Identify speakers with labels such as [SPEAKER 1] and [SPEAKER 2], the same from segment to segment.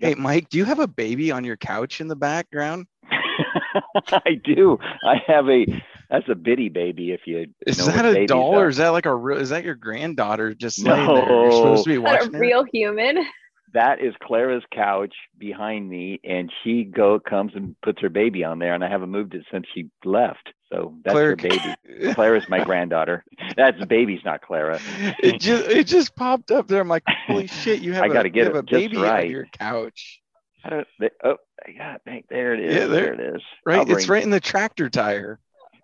[SPEAKER 1] Hey, Mike, do you have a baby on your couch in the background?
[SPEAKER 2] I do. I have a that's a bitty baby. If you
[SPEAKER 1] Is
[SPEAKER 2] know
[SPEAKER 1] that a doll
[SPEAKER 2] are.
[SPEAKER 1] or is that like a real? Is that your granddaughter just laying there? You're supposed to be
[SPEAKER 3] Is that
[SPEAKER 1] watching
[SPEAKER 3] a
[SPEAKER 1] her?
[SPEAKER 3] real human?
[SPEAKER 2] that is Clara's couch behind me, and she go comes and puts her baby on there, and I haven't moved it since she left. So that's
[SPEAKER 1] Clara-
[SPEAKER 2] her baby. Clara's my granddaughter. That's baby's not Clara.
[SPEAKER 1] it just it just popped up there. I'm like, holy shit! You have
[SPEAKER 2] I
[SPEAKER 1] a,
[SPEAKER 2] gotta
[SPEAKER 1] you
[SPEAKER 2] get
[SPEAKER 1] have a baby
[SPEAKER 2] right.
[SPEAKER 1] on your couch,
[SPEAKER 2] I don't, they, oh, yeah, there it is.
[SPEAKER 1] Yeah,
[SPEAKER 2] there,
[SPEAKER 1] there-
[SPEAKER 2] it is.
[SPEAKER 1] right? It's right in the tractor tire.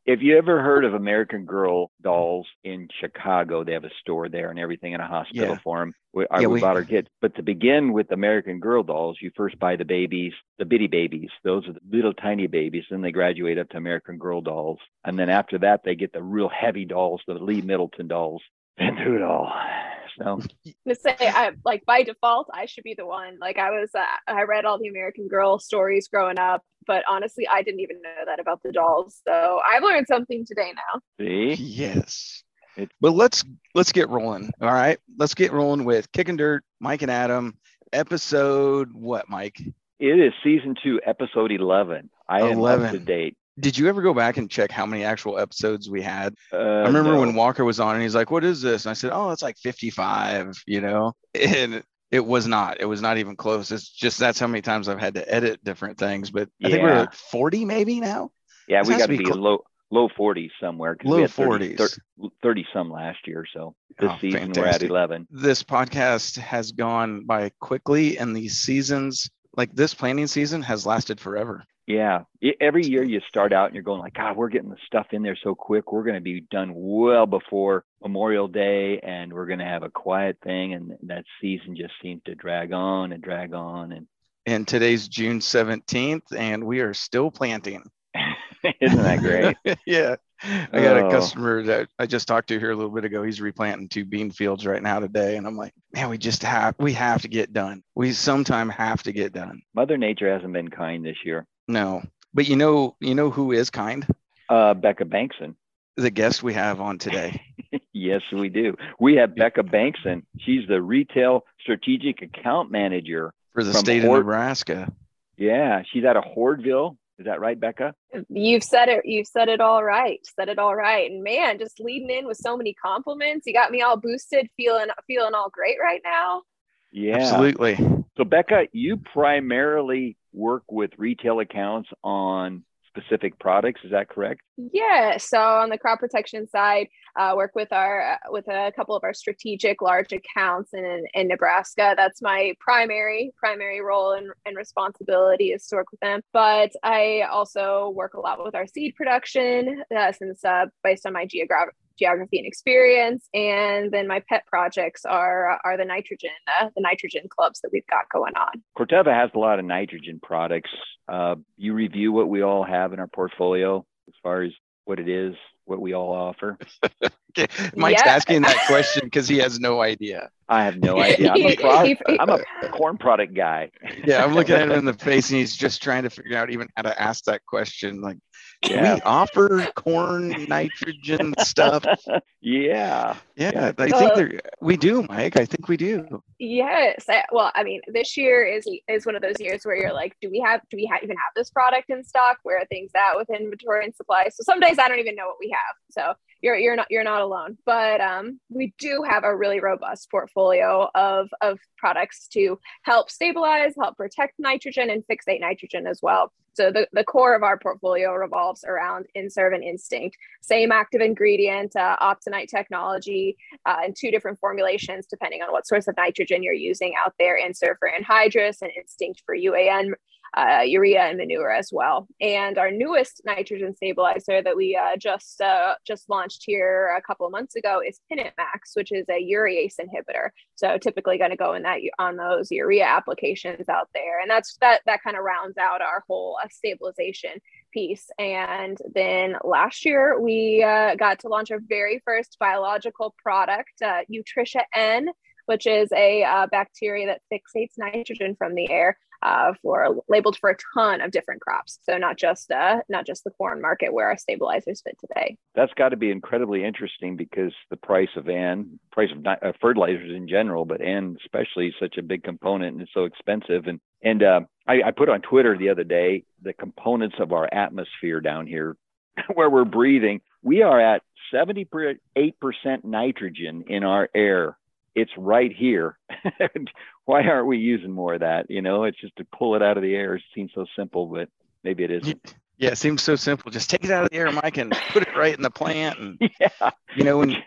[SPEAKER 2] If you ever heard of American Girl dolls in Chicago, they have a store there and everything in a hospital
[SPEAKER 1] Yeah.
[SPEAKER 2] for them. We,
[SPEAKER 1] Yeah,
[SPEAKER 2] we
[SPEAKER 1] we-
[SPEAKER 2] bought our kids. But to begin with American Girl dolls, you first buy the babies, the bitty babies. Those are the little tiny babies. Then they graduate up to American Girl dolls. And then after that, they get the real heavy dolls, the Lee Middleton dolls. Been through it all. So
[SPEAKER 3] to say I like by default I should be the one. Like I was uh, I read all the American Girl stories growing up, but honestly I didn't even know that about the dolls. So I've learned something today now.
[SPEAKER 2] see,
[SPEAKER 1] Yes.
[SPEAKER 2] It-
[SPEAKER 1] But let's let's get rolling. All right. Let's get rolling with kicking dirt, Mike and Adam. Episode what, Mike?
[SPEAKER 2] it is season two, episode 11. I am up to date.
[SPEAKER 1] Did you ever go back and check how many actual episodes we had?
[SPEAKER 2] Uh,
[SPEAKER 1] I remember
[SPEAKER 2] no.
[SPEAKER 1] when Walker was on and he's like, What is this? And I said, Oh, it's like 55, you know? And it was not. It was not even close. It's just that's how many times I've had to edit different things. But I think we're at 40 maybe now.
[SPEAKER 2] Yeah,
[SPEAKER 1] This
[SPEAKER 2] we got
[SPEAKER 1] to be clo-
[SPEAKER 2] low low 40s somewhere.
[SPEAKER 1] Low
[SPEAKER 2] had 30
[SPEAKER 1] 40s.
[SPEAKER 2] 30 some last year. So this
[SPEAKER 1] Oh,
[SPEAKER 2] season we're at 11.
[SPEAKER 1] This podcast has gone by quickly, and these seasons, like this planning season, has lasted forever.
[SPEAKER 2] Yeah. Every year you start out and you're going like, God, we're getting the stuff in there so quick. We're going to be done well before Memorial Day and we're going to have a quiet thing. And that season just seems to drag on and drag on. And
[SPEAKER 1] And today's June 17th, and we are still planting.
[SPEAKER 2] isn't that great?
[SPEAKER 1] yeah. I got a
[SPEAKER 2] Oh.
[SPEAKER 1] customer that I just talked to here a little bit ago. He's replanting two bean fields right now today. And I'm like, man, we just have, we have to get done. We sometime have to get done.
[SPEAKER 2] Mother Nature hasn't been kind this year.
[SPEAKER 1] No, but you know, you know who is kind?
[SPEAKER 2] Uh, Becca Bankson.
[SPEAKER 1] The guest we have on today.
[SPEAKER 2] Yes, we do. We have Becca Bankson. She's the retail strategic account manager.
[SPEAKER 1] for the
[SPEAKER 2] From
[SPEAKER 1] state of Nebraska.
[SPEAKER 2] Yeah, she's out of Hordeville. Is that right, Becca?
[SPEAKER 3] You've said it. You've said it all right. Said it all right. And man, just leading in with so many compliments. You got me all boosted, feeling feeling all great right now.
[SPEAKER 2] Yeah.
[SPEAKER 1] Absolutely.
[SPEAKER 2] So, Becca, you primarily work with retail accounts on specific products. Is that correct?
[SPEAKER 3] Yeah. So on the crop protection side, uh, work with our with a couple of our strategic large accounts in in Nebraska. That's my primary primary role and, and responsibility is to work with them. But I also work a lot with our seed production, uh, since uh, based on my geographic geography and experience and then my pet projects are are the nitrogen uh, the nitrogen clubs that we've got going on
[SPEAKER 2] Corteva has a lot of nitrogen products. Uh, you review what we all have in our portfolio as far as what it is, what we all offer.
[SPEAKER 1] Mike's
[SPEAKER 3] Yeah.
[SPEAKER 1] asking that question because he has no idea.
[SPEAKER 2] I have no idea. I'm a,
[SPEAKER 3] He-
[SPEAKER 2] product, I'm a corn product guy.
[SPEAKER 1] Yeah, I'm looking at him in the face and he's just trying to figure out even how to ask that question. Like, do
[SPEAKER 2] Yeah.
[SPEAKER 1] we offer corn nitrogen stuff?
[SPEAKER 2] Yeah.
[SPEAKER 1] Yeah,
[SPEAKER 2] Yeah.
[SPEAKER 1] I think
[SPEAKER 3] Uh,
[SPEAKER 1] there, we do, Mike. I think we do.
[SPEAKER 3] Yes. I, well, I mean, this year is is one of those years where you're like, do we have do we ha- even have this product in stock? Where are things at with inventory and supply? So some days I don't even know what we have. So you're you're not you're not alone. But um, we do have a really robust portfolio of of products to help stabilize, help protect nitrogen, and fixate nitrogen as well. So the, the core of our portfolio revolves around N-Serve and Instinct. Same active ingredient, uh, Optinyte technology, uh, and two different formulations depending on what source of nitrogen you're using out there N-Serve for anhydrous and Instinct for UAN, uh, urea and manure as well. And our newest nitrogen stabilizer that we uh, just uh, just launched here a couple of months ago is Pinit Max, which is a urease inhibitor. So typically going to go in that on those urea applications out there, and that's that that kind of rounds out our whole uh, stabilization piece. And then last year we uh, got to launch our very first biological product, uh, Utrisha N. which is a uh, bacteria that fixates nitrogen from the air uh, for labeled for a ton of different crops. So not just uh, not just the corn market where our stabilizers fit today.
[SPEAKER 2] That's got to be incredibly interesting because the price of N, price of uh, fertilizers in general, but N especially is such a big component and it's so expensive. And and uh, I, I put on Twitter the other day the components of our atmosphere down here, where we're breathing. We are at 78% nitrogen in our air it's right here. Why aren't we using more of that? You know, it's just to pull it out of the air. It seems so simple, but maybe it isn't.
[SPEAKER 1] Yeah, it seems so simple. Just take it out of the air, Mike, and put it right in the plant. And
[SPEAKER 2] yeah,
[SPEAKER 1] you know, when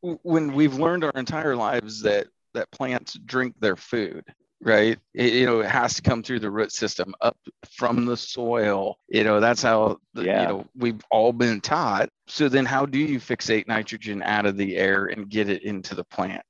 [SPEAKER 1] when we've learned our entire lives that that plants drink their food, right? It, you know, it has to come through the root system up from the soil. You know, that's how the, yeah. you know we've all been taught. So then, how do you fixate nitrogen out of the air and get it into the plant?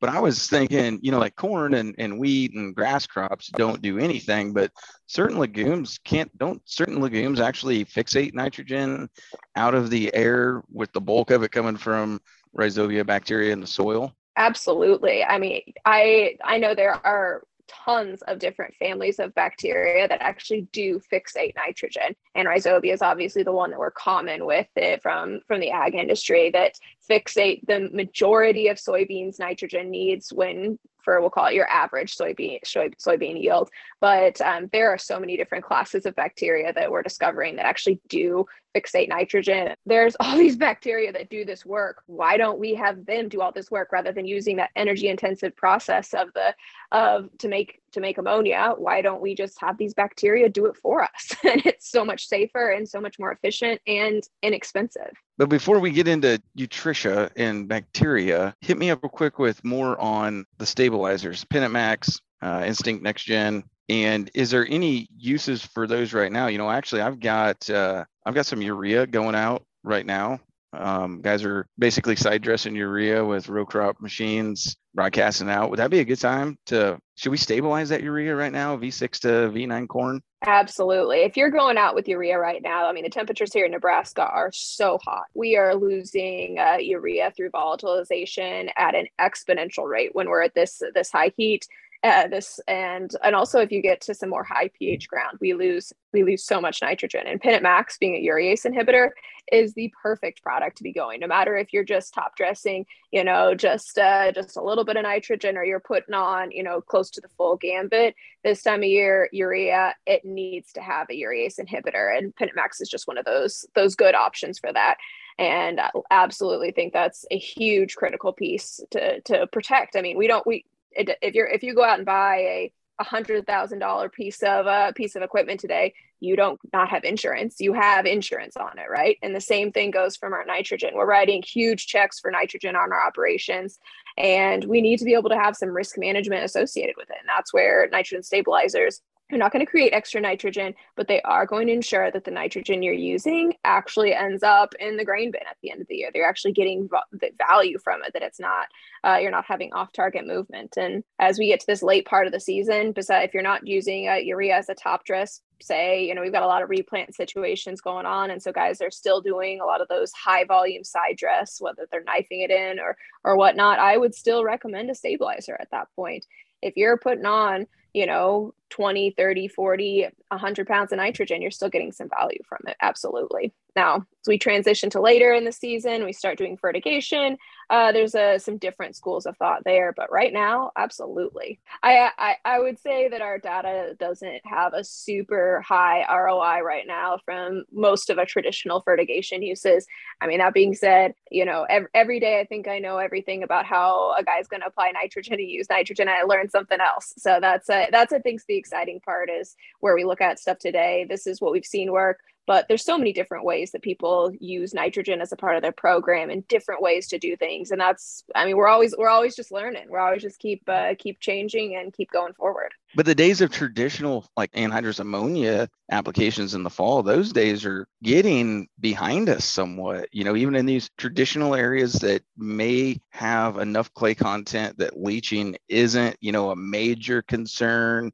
[SPEAKER 1] But I was thinking, you know, like corn and, and wheat and grass crops don't do anything, but certain legumes can't, don't certain legumes actually fixate nitrogen out of the air with the bulk of it coming from rhizobia bacteria in the soil?
[SPEAKER 3] Absolutely. I mean, I I know there are tons of different families of bacteria that actually do fixate nitrogen. And rhizobia is obviously the one that we're common with it from, from the ag industry that fixate the majority of soybeans nitrogen needs when for we'll call it your average soybean soy, soybean yield. But um, there are so many different classes of bacteria that we're discovering that actually do fixate nitrogen. There's all these bacteria that do this work. Why don't we have them do all this work rather than using that energy intensive process of the of to make to make ammonia? Why don't we just have these bacteria do it for us? and it's so much safer and so much more efficient and inexpensive.
[SPEAKER 1] But before we get into Utrisha and bacteria, hit me up real quick with more on the stabilizers, Pennant Max, uh, Instinct Next Gen, and is there any uses for those right now? You know, actually, I've got uh, I've got some urea going out right now. Um, guys are basically side dressing urea with row crop machines, broadcasting out. Would that be a good time to? Should we stabilize that urea right now, V6 to V9 corn?
[SPEAKER 3] Absolutely. If you're going out with urea right now, I mean, the temperatures here in Nebraska are so hot. We are losing uh, urea through volatilization at an exponential rate when we're at this this high heat. Uh, this and and also if you get to some more high pH ground, we lose we lose so much nitrogen. And Pennant Max, being a urease inhibitor, is the perfect product to be going. No matter if you're just top dressing, you know, just uh, just a little bit of nitrogen, or you're putting on, you know, close to the full gambit. This time of year, urea it needs to have a urease inhibitor, and Pennant Max is just one of those those good options for that and I absolutely think that's a huge critical piece to to protect. I mean, we don't we if you're if you go out and buy a a hundred thousand dollar piece of a uh, piece of equipment today, you don't not have insurance. You have insurance on it, right? And the same thing goes from our nitrogen. We're writing huge checks for nitrogen on our operations, and we need to be able to have some risk management associated with it. And that's where nitrogen stabilizers they're not going to create extra nitrogen, but they are going to ensure that the nitrogen you're using actually ends up in the grain bin at the end of the year. They're actually getting the value from it, that it's not, uh, you're not having off target movement. And as we get to this late part of the season, besides if you're not using uh, urea as a top dress, say, you know, we've got a lot of replant situations going on. And so guys are still doing a lot of those high volume side dress, whether they're knifing it in or, or whatnot. I would still recommend a stabilizer at that point. If you're putting on you know 20 30 40 100 pounds of nitrogen you're still getting some value from it. Absolutely. Now as we transition to later in the season we start doing fertigation uh, there's a, some different schools of thought there but right now absolutely. I, I i would say that our data doesn't have a super high roi right now from most of our traditional fertigation uses. I mean that being said you know every, every day i think i know everything about how a guy's going to apply nitrogen and use nitrogen i learned something else. So that's a that's I think the exciting part is where we look at stuff today. This is what we've seen work but there's so many different ways that people use nitrogen as a part of their program and different ways to do things. And that's i mean we're always we're always just learning. We're always just keep uh, keep changing and keep going forward
[SPEAKER 1] but the days of traditional like anhydrous ammonia applications in the fall those days are getting behind us somewhat you know even in these traditional areas that may have enough clay content that leaching isn't you know a major concern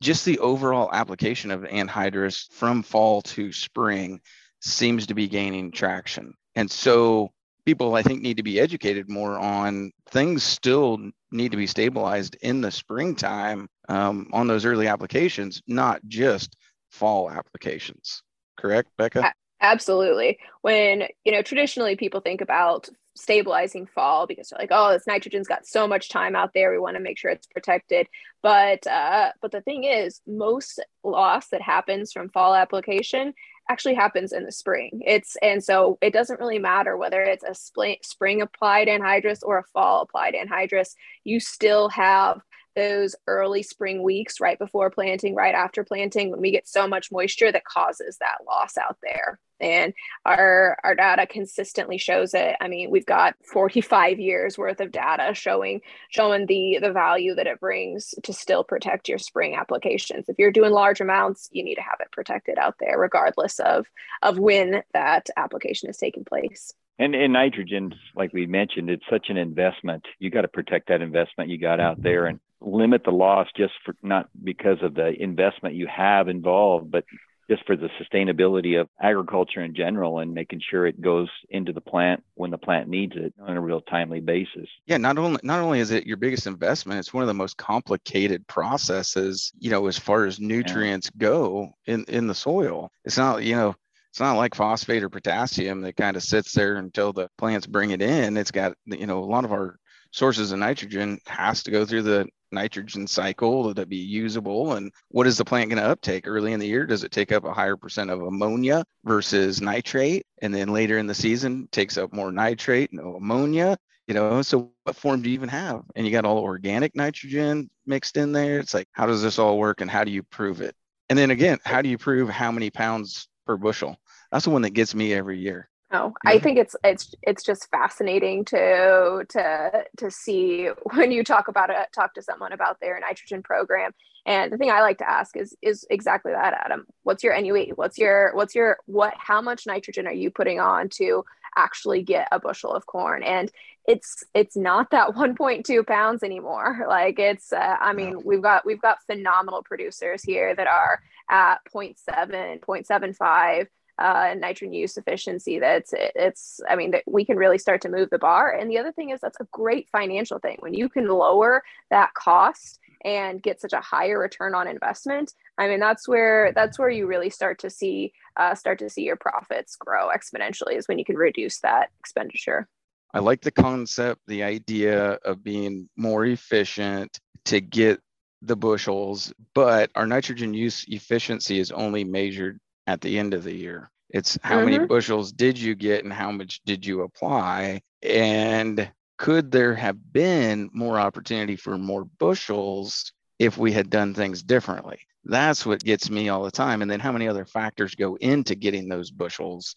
[SPEAKER 1] just the overall application of anhydrous from fall to spring seems to be gaining traction. And so people I think need to be educated more on things still need to be stabilized in the springtime um, on those early applications, not just fall applications. Correct, Becca?
[SPEAKER 3] Absolutely. When, you know, traditionally people think about stabilizing fall because they're like, oh, this nitrogen's got so much time out there. We want to make sure it's protected. But uh, but the thing is, most loss that happens from fall application actually happens in the spring. It's and so it doesn't really matter whether it's a spring applied anhydrous or a fall applied anhydrous. You still have those early spring weeks right before planting, right after planting, when we get so much moisture that causes that loss out there. And our our data consistently shows it. I mean, we've got 45 years worth of data showing showing the the value that it brings to still protect your spring applications. If you're doing large amounts, you need to have it protected out there, regardless of of when that application is taking place.
[SPEAKER 2] And in nitrogen, like we mentioned, it's such an investment. You got to protect that investment you got out there and limit the loss just for not because of the investment you have involved, but just for the sustainability of agriculture in general and making sure it goes into the plant when the plant needs it on a real timely basis.
[SPEAKER 1] Yeah, not only not only is it your biggest investment, it's one of the most complicated processes, you know, as far as nutrients yeah. go in in the soil. It's not, you know, it's not like phosphate or potassium that kind of sits there until the plants bring it in. It's got, you know, a lot of our sources of nitrogen has to go through the nitrogen cycle to be usable and what is the plant going to uptake? Early in the year does it take up a higher percent of ammonia versus nitrate? And then later in the season takes up more nitrate no ammonia you know? So what form do you even have? And you got all organic nitrogen mixed in there? It's like how does this all work and how do you prove it? And then again how do you prove how many pounds per bushel? That's the one that gets me every year
[SPEAKER 3] Oh, I think it's it's it's just fascinating to to to see when you talk about it, talk to someone about their nitrogen program. And the thing I like to ask is is exactly that, Adam. What's your NUE? What's your what's your what? How much nitrogen are you putting on to actually get a bushel of corn? And it's it's not that 1.2 pounds anymore. Like it's uh, I mean we've got we've got phenomenal producers here that are at 0.7, 0.75 uh, nitrogen use efficiency that's it, it's i mean that we can really start to move the bar. And the other thing is that's a great financial thing. When you can lower that cost and get such a higher return on investment i mean that's where that's where you really start to see uh, start to see your profits grow exponentially is when you can reduce that expenditure.
[SPEAKER 1] I like the concept the idea of being more efficient to get the bushels but our nitrogen use efficiency is only measured at the end of the year. It's how mm-hmm. many bushels did you get and how much did you apply? And could there have been more opportunity for more bushels if we had done things differently? That's what gets me all the time. And then how many other factors go into getting those bushels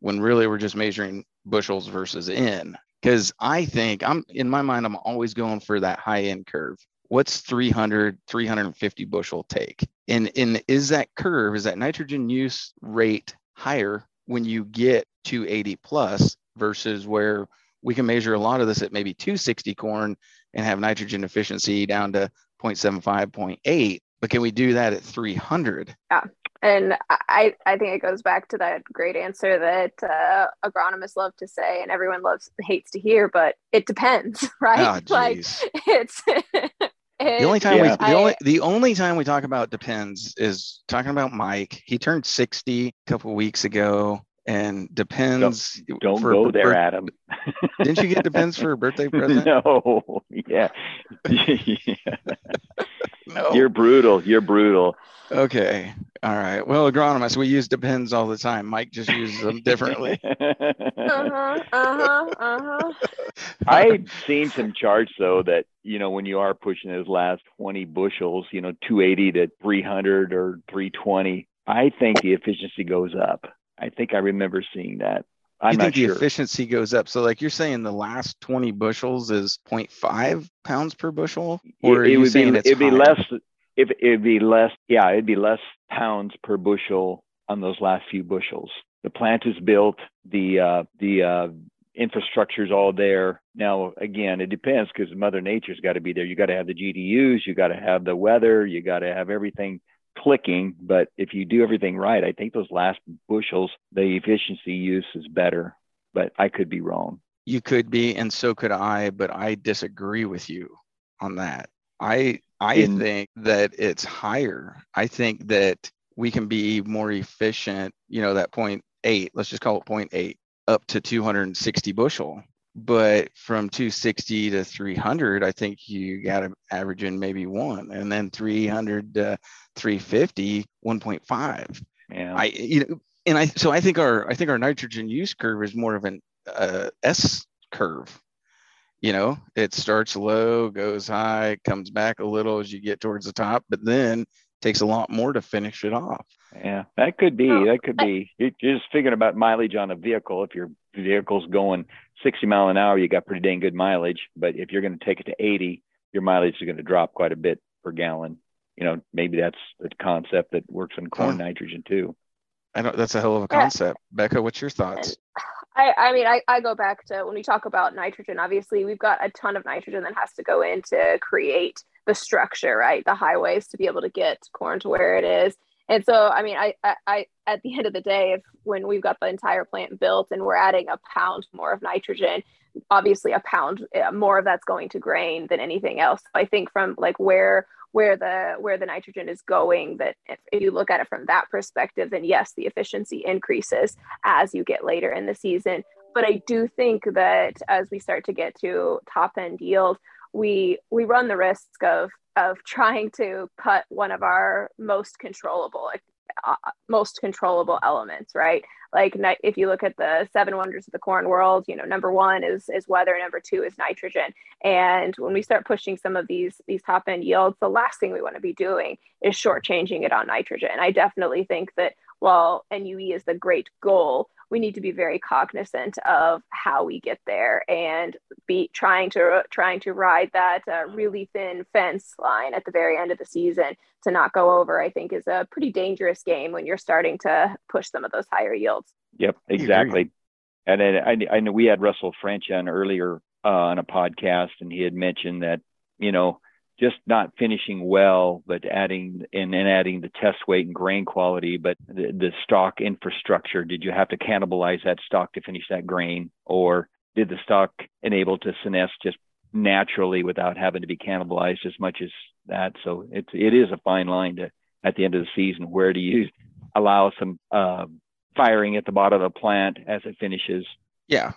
[SPEAKER 1] when really we're just measuring bushels versus in? Because I think I'm in my mind, I'm always going for that high end curve what's 300 350 bushel take? And and is that curve is that nitrogen use rate higher when you get 280 plus versus where we can measure a lot of this at maybe 260 corn and have nitrogen efficiency down to 0.75 0.8 but can we do that at 300
[SPEAKER 3] yeah and I, I think it goes back to that great answer that uh, agronomists love to say, and everyone loves hates to hear, but it depends, right?
[SPEAKER 1] Oh, like it's the only time yeah. we the only the only time we talk about depends is talking about Mike. He turned 60 a couple weeks ago and depends
[SPEAKER 2] don't, don't go there birth- adam
[SPEAKER 1] didn't you get depends for a birthday present
[SPEAKER 2] no yeah, yeah. no. you're brutal you're brutal
[SPEAKER 1] Okay. All right. Well, agronomists, we use depends all the time. Mike just uses them differently. uh-huh.
[SPEAKER 2] Uh-huh. Uh-huh. I've seen some charts though that, you know, when you are pushing those last 20 bushels, you know, 280 to 300 or 320, I think the efficiency goes up. I think I remember seeing that. I'm
[SPEAKER 1] you think
[SPEAKER 2] the
[SPEAKER 1] sure. efficiency goes up? So, like you're saying, the last 20 bushels is 0.5 pounds per bushel,
[SPEAKER 2] or it, it would be it'd be less if it'd be less, yeah, it'd be less pounds per bushel on those last few bushels. The plant is built, the uh, the uh, infrastructure's all there. Now, again, it depends because Mother Nature's got to be there. You got to have the GDUs, you got to have the weather, you got to have everything clicking. But if you do everything right, I think those last bushels, the efficiency use is better. but I could be wrong.
[SPEAKER 1] You could be, and so could I, but I disagree with you on that. I I
[SPEAKER 2] In-
[SPEAKER 1] think that it's higher. I think that we can be more efficient, you know, that point eight, let's just call it point eight, up to 260 bushel. But from 260 to 300, I think you got to average in maybe one, and then 300 to 350, 1.5.
[SPEAKER 2] Yeah.
[SPEAKER 1] I you know, and I so I think our I think our nitrogen use curve is more of an uh, S curve. You know, it starts low, goes high, comes back a little as you get towards the top, but then takes a lot more to finish it off.
[SPEAKER 2] Yeah, that could be.
[SPEAKER 3] Oh,
[SPEAKER 2] that could
[SPEAKER 3] I-
[SPEAKER 2] be. You're you're just figuring about mileage on a vehicle. If your vehicle's going 60 mile an hour, you got pretty dang good mileage. But if you're going to take it to 80, your mileage is going to drop quite a bit per gallon. You know, maybe that's the concept that works on corn
[SPEAKER 1] Huh.
[SPEAKER 2] nitrogen too.
[SPEAKER 1] I don't. That's a hell of a
[SPEAKER 3] Yeah.
[SPEAKER 1] concept, Becca. What's your thoughts?
[SPEAKER 3] I, I mean, I, I go back to when we talk about nitrogen, obviously, we've got a ton of nitrogen that has to go in to create the structure, right? The highways to be able to get corn to where it is. And so, I mean, I, I, I at the end of the day, if when we've got the entire plant built and we're adding a pound more of nitrogen, obviously a pound uh, more of that's going to grain than anything else. I think from like where where the where the nitrogen is going that if, if you look at it from that perspective then yes the efficiency increases as you get later in the season but i do think that as we start to get to top end yield we we run the risk of of trying to cut one of our most controllable uh, most controllable elements right? Like if you look at the seven wonders of the corn world you know number one is is weather number two is nitrogen. And when we start pushing some of these these top end yields the last thing we want to be doing is shortchanging it on nitrogen. I definitely think that while nue is the great goal we need to be very cognizant of how we get there and be trying to trying to ride that uh, really thin fence line at the very end of the season to not go over i think is a pretty dangerous game when you're starting to push some of those higher yields.
[SPEAKER 2] Yep, exactly. And then I, I know we had Russell French on earlier uh, on a podcast, and he had mentioned that you know just not finishing well, but adding and then adding the test weight and grain quality, but the, the stock infrastructure. Did you have to cannibalize that stock to finish that grain, or did the stock enable to senesce just naturally without having to be cannibalized as much as that? So it's it is a fine line to at the end of the season where do you allow some uh, firing at the bottom of the plant as it finishes.
[SPEAKER 1] Yeah.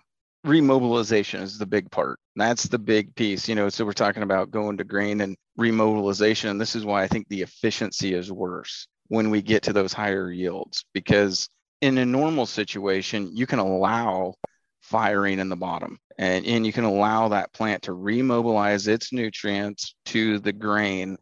[SPEAKER 1] Remobilization is the big part. That's the big piece. You know, so we're talking about going to grain and remobilization. And this is why I think the efficiency is worse when we get to those higher yields, because in a normal situation, you can allow firing in the bottom and, and you can allow that plant to remobilize its nutrients to the grain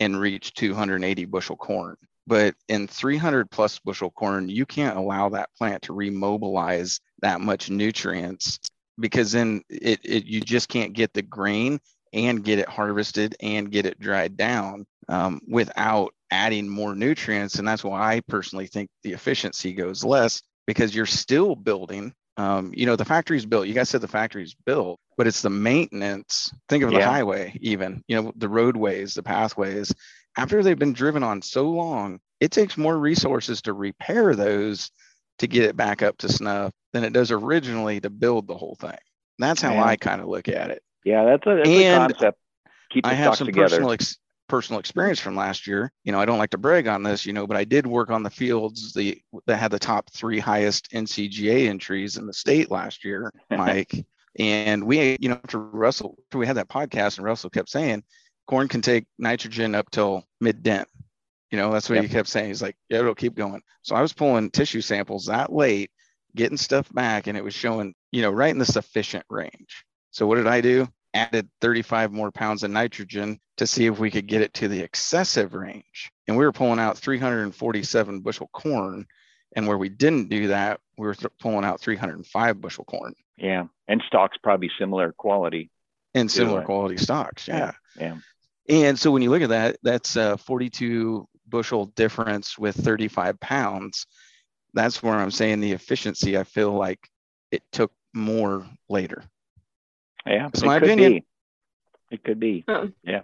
[SPEAKER 1] and reach 280 bushel corn. But in 300 plus bushel corn, you can't allow that plant to remobilize that much nutrients because then it, it you just can't get the grain and get it harvested and get it dried down um, without adding more nutrients. And that's why I personally think the efficiency goes less because you're still building. Um, you know, the factory's built. You guys said the factory's built, but it's the maintenance. Think of the
[SPEAKER 2] Yeah.
[SPEAKER 1] highway, even, you know, the roadways, the pathways. After they've been driven on so long, it takes more resources to repair those to get it back up to snuff than it does originally to build the whole thing. That's how. I kind of look at it.
[SPEAKER 2] Yeah, that's a, that's a concept. Keep
[SPEAKER 1] I have some
[SPEAKER 2] together.
[SPEAKER 1] personal ex- personal experience from last year. You know, I don't like to brag on this, you know, but I did work on the fields the that had the top three highest NCGA entries in the state last year, Mike. and we, you know, after Russell, after we had that podcast, and Russell kept saying, corn can take nitrogen up till mid dent. You know, that's what he kept saying. He's like, yeah, it'll keep going. So I was pulling tissue samples that late, getting stuff back, and it was showing, you know, right in the sufficient range. So what did I do? Added 35 more pounds of nitrogen to see if we could get it to the excessive range. And we were pulling out 347 bushel corn. And where we didn't do that, we were th- pulling out 305 bushel corn
[SPEAKER 2] Yeah, and stock's probably similar quality.
[SPEAKER 1] And similar quality stocks. Yeah.
[SPEAKER 2] Yeah.
[SPEAKER 1] And so when you look at that, that's a 42 bushel difference with 35 pounds. That's where I'm saying the efficiency, I feel like it took more later.
[SPEAKER 2] Yeah,
[SPEAKER 1] That's
[SPEAKER 2] it
[SPEAKER 1] my
[SPEAKER 2] could
[SPEAKER 1] opinion.
[SPEAKER 2] Be. It could be. Hmm. Yeah.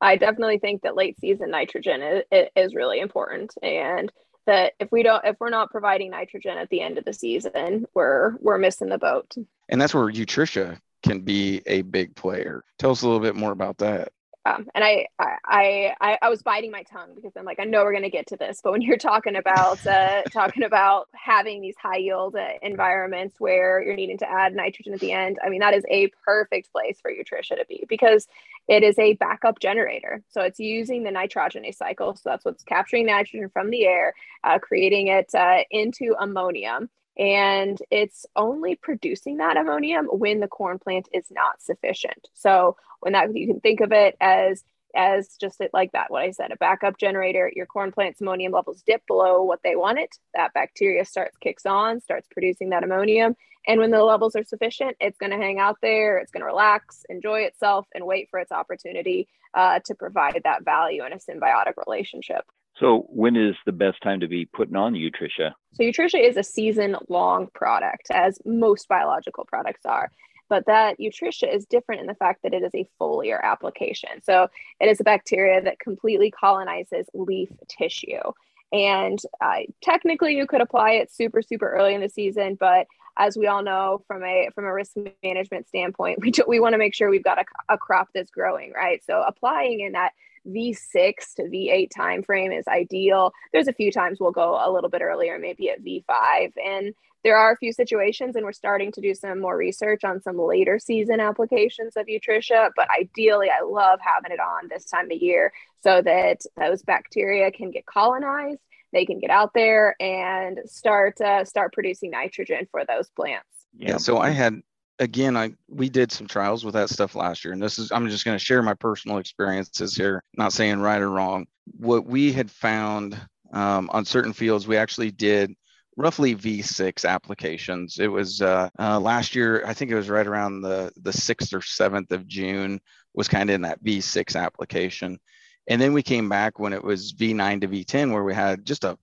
[SPEAKER 3] I definitely think that late season nitrogen is, is really important. And that if we don't if we're not providing nitrogen at the end of the season, we're we're missing the boat.
[SPEAKER 1] And that's where Utrisha can be a big player. Tell us a little bit more about that.
[SPEAKER 3] Um, and I, I, I, I was biting my tongue because I'm like, I know we're going to get to this, but when you're talking about, uh, talking about having these high yield uh, environments where you're needing to add nitrogen at the end, I mean, that is a perfect place for Utrisha to be because it is a backup generator. So it's using the nitrogenase cycle. So that's what's capturing nitrogen from the air, uh, creating it uh, into ammonium and it's only producing that ammonium when the corn plant is not sufficient. So when that you can think of it as as just like that what i said a backup generator. Your corn plant's ammonium levels dip below what they want it. That bacteria starts kicks on starts producing that ammonium. And when the levels are sufficient it's going to hang out there it's going to relax enjoy itself and wait for its opportunity uh, to provide that value in a symbiotic relationship
[SPEAKER 2] so when is the best time to be putting on Utrisha?
[SPEAKER 3] So Utrisha is a season long product, as most biological products are. But that Utrisha is different in the fact that it is a foliar application. So it is a bacteria that completely colonizes leaf tissue. And uh, technically, you could apply it super, super early in the season, but as we all know from a from a risk management standpoint, we do, we want to make sure we've got a, a crop that's growing, right? So applying in that V6 to V8 timeframe is ideal. There's a few times we'll go a little bit earlier, maybe at V5, and there are a few situations, and we're starting to do some more research on some later season applications of Utrisha. But ideally, I love having it on this time of year so that those bacteria can get colonized, they can get out there and start uh, start producing nitrogen for those plants.
[SPEAKER 1] Yeah. So I had again, I we did some trials with that stuff last year, and this is I'm just going to share my personal experiences here, not saying right or wrong. What we had found um, on certain fields, we actually did roughly V6 applications. It was uh, uh, last year, I think it was right around the, the 6th or 7th of June, was kind of in that V6 application. And then we came back when it was V9 to V10, where we had just a,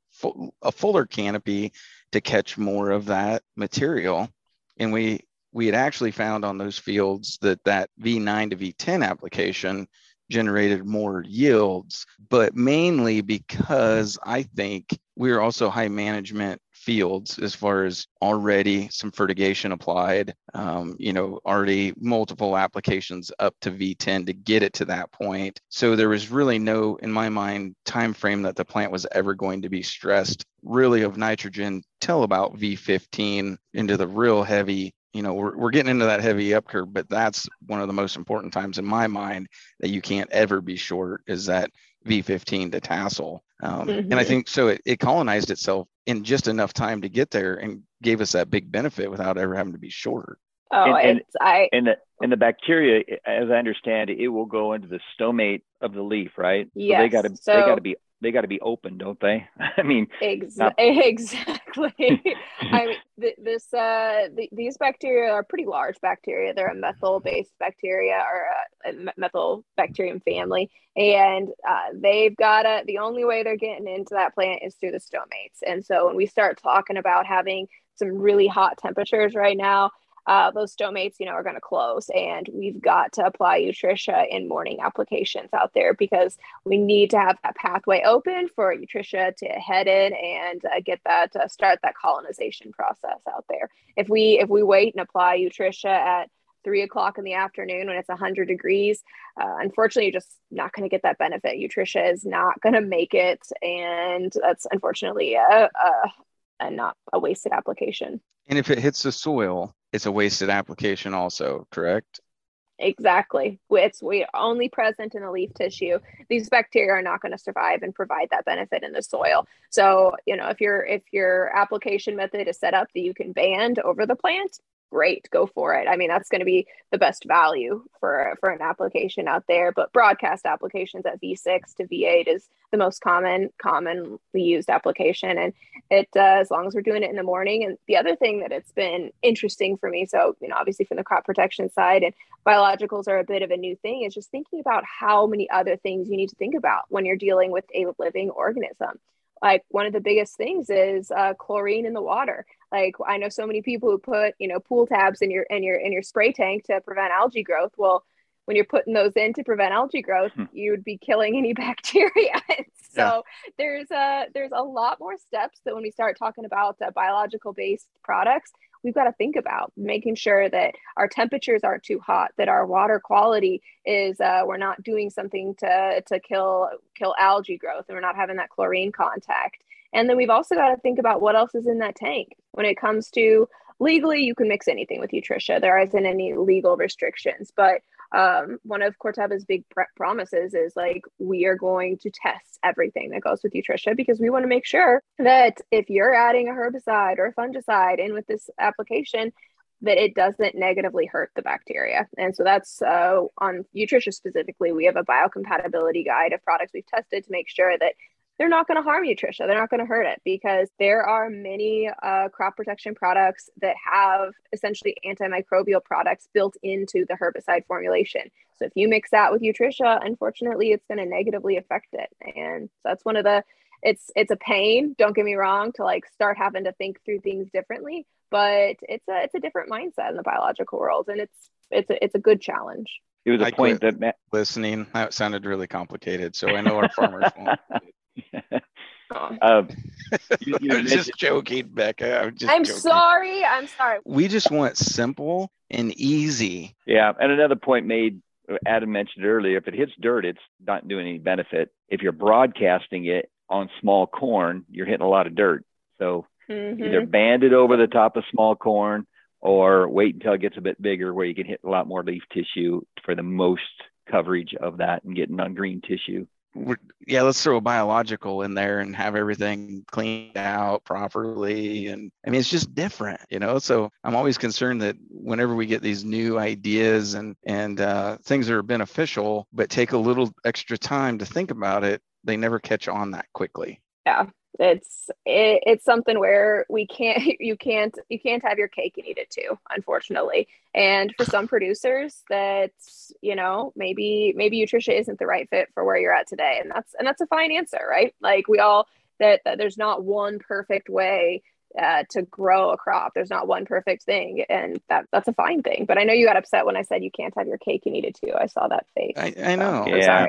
[SPEAKER 1] a fuller canopy to catch more of that material. And we, we had actually found on those fields that that V9 to V10 application generated more yields, but mainly because I think we're also high management fields as far as already some fertigation applied, um, you know, already multiple applications up to V10 to get it to that point. So there was really no, in my mind, time frame that the plant was ever going to be stressed really of nitrogen till about V15 into the real heavy you know we're, we're getting into that heavy up curve but that's one of the most important times in my mind that you can't ever be short is that v15 to tassel um, mm-hmm. and i mm-hmm. think so it, it colonized itself in just enough time to get there and gave us that big benefit without ever having to be short
[SPEAKER 3] oh and, it's i
[SPEAKER 2] and the and the bacteria as i understand it it will go into the stomate of the leaf right
[SPEAKER 3] yes.
[SPEAKER 2] so they got to so, they got to be they got to be open, don't they? I mean,
[SPEAKER 3] Ex- not- exactly. I mean, th- this uh, th- these bacteria are pretty large bacteria. They're a methyl-based bacteria or a, a Methylobacterium family, and uh, they've got a. The only way they're getting into that plant is through the stomates. And so when we start talking about having some really hot temperatures right now, uh, those stomates, you know, are going to close. And we've got to apply Utrisha in morning applications out there because we need to have that pathway open for Utrisha to head in and uh, get that, uh, start that colonization process out there. If we, if we wait and apply Utrisha at three o'clock in the afternoon when it's 100 degrees. Uh, unfortunately, you're just not going to get that benefit. Utrisha is not going to make it. And that's unfortunately a, a, a, not a wasted application.
[SPEAKER 1] And if it hits the soil, it's a wasted application also, correct?
[SPEAKER 3] Exactly. It's we only present in the leaf tissue. These bacteria are not going to survive and provide that benefit in the soil. So, you know, if your if your application method is set up that you can band over the plant, great, go for it. I mean, that's going to be the best value for for an application out there. But broadcast applications at V6 to V8 is the most common commonly used application, and it uh, as long as we're doing it in the morning. And the other thing that it's been interesting for me, so you know, obviously from the crop protection side, and biologicals are a bit of a new thing, is just thinking about how many other things you need to think about when you're dealing with a living organism like one of the biggest things is uh, chlorine in the water like i know so many people who put you know pool tabs in your in your in your spray tank to prevent algae growth well when you're putting those in to prevent algae growth, hmm. you'd be killing any bacteria. so yeah. there's a there's a lot more steps that when we start talking about uh, biological based products, we've got to think about making sure that our temperatures aren't too hot, that our water quality is uh, we're not doing something to to kill kill algae growth, and we're not having that chlorine contact. And then we've also got to think about what else is in that tank when it comes to legally you can mix anything with Utrisha. There isn't any legal restrictions, but um, one of Corteva's big pr- promises is like we are going to test everything that goes with Utrisha because we want to make sure that if you're adding a herbicide or a fungicide in with this application, that it doesn't negatively hurt the bacteria. And so that's uh, on Utrisha specifically. We have a biocompatibility guide of products we've tested to make sure that they're not going to harm Utrisha. They're not going to hurt it because there are many uh, crop protection products that have essentially antimicrobial products built into the herbicide formulation. So if you mix that with Utrisha, unfortunately, it's going to negatively affect it. And so that's one of the it's it's a pain. Don't get me wrong to like start having to think through things differently, but it's a it's a different mindset in the biological world, and it's it's a, it's a good challenge.
[SPEAKER 2] It was a I point that Matt-
[SPEAKER 1] listening that sounded really complicated. So I know our farmers won't.
[SPEAKER 2] Um,
[SPEAKER 1] you, you I'm just joking, Becca. I'm just.
[SPEAKER 3] I'm
[SPEAKER 1] joking.
[SPEAKER 3] sorry. I'm sorry.
[SPEAKER 1] We just want simple and easy.
[SPEAKER 2] Yeah, and another point made. Adam mentioned earlier. If it hits dirt, it's not doing any benefit. If you're broadcasting it on small corn, you're hitting a lot of dirt. So mm-hmm. either band it over the top of small corn or wait until it gets a bit bigger where you can hit a lot more leaf tissue for the most coverage of that and getting on green tissue
[SPEAKER 1] yeah, let's throw a biological in there and have everything cleaned out properly. And I mean, it's just different, you know. So I'm always concerned that whenever we get these new ideas and and uh, things that are beneficial, but take a little extra time to think about it, they never catch on that quickly.
[SPEAKER 3] Yeah, it's it, it's something where we can't you can't you can't have your cake and eat it too unfortunately. And for some producers that's you know maybe maybe Utrisha isn't the right fit for where you're at today. And that's and that's a fine answer right? Like we all that, that there's not one perfect way uh, to grow a crop. There's not one perfect thing. And that that's a fine thing. But i know you got upset when i said you can't have your cake and eat it too. I saw that face.
[SPEAKER 1] I, I know.
[SPEAKER 2] So, yeah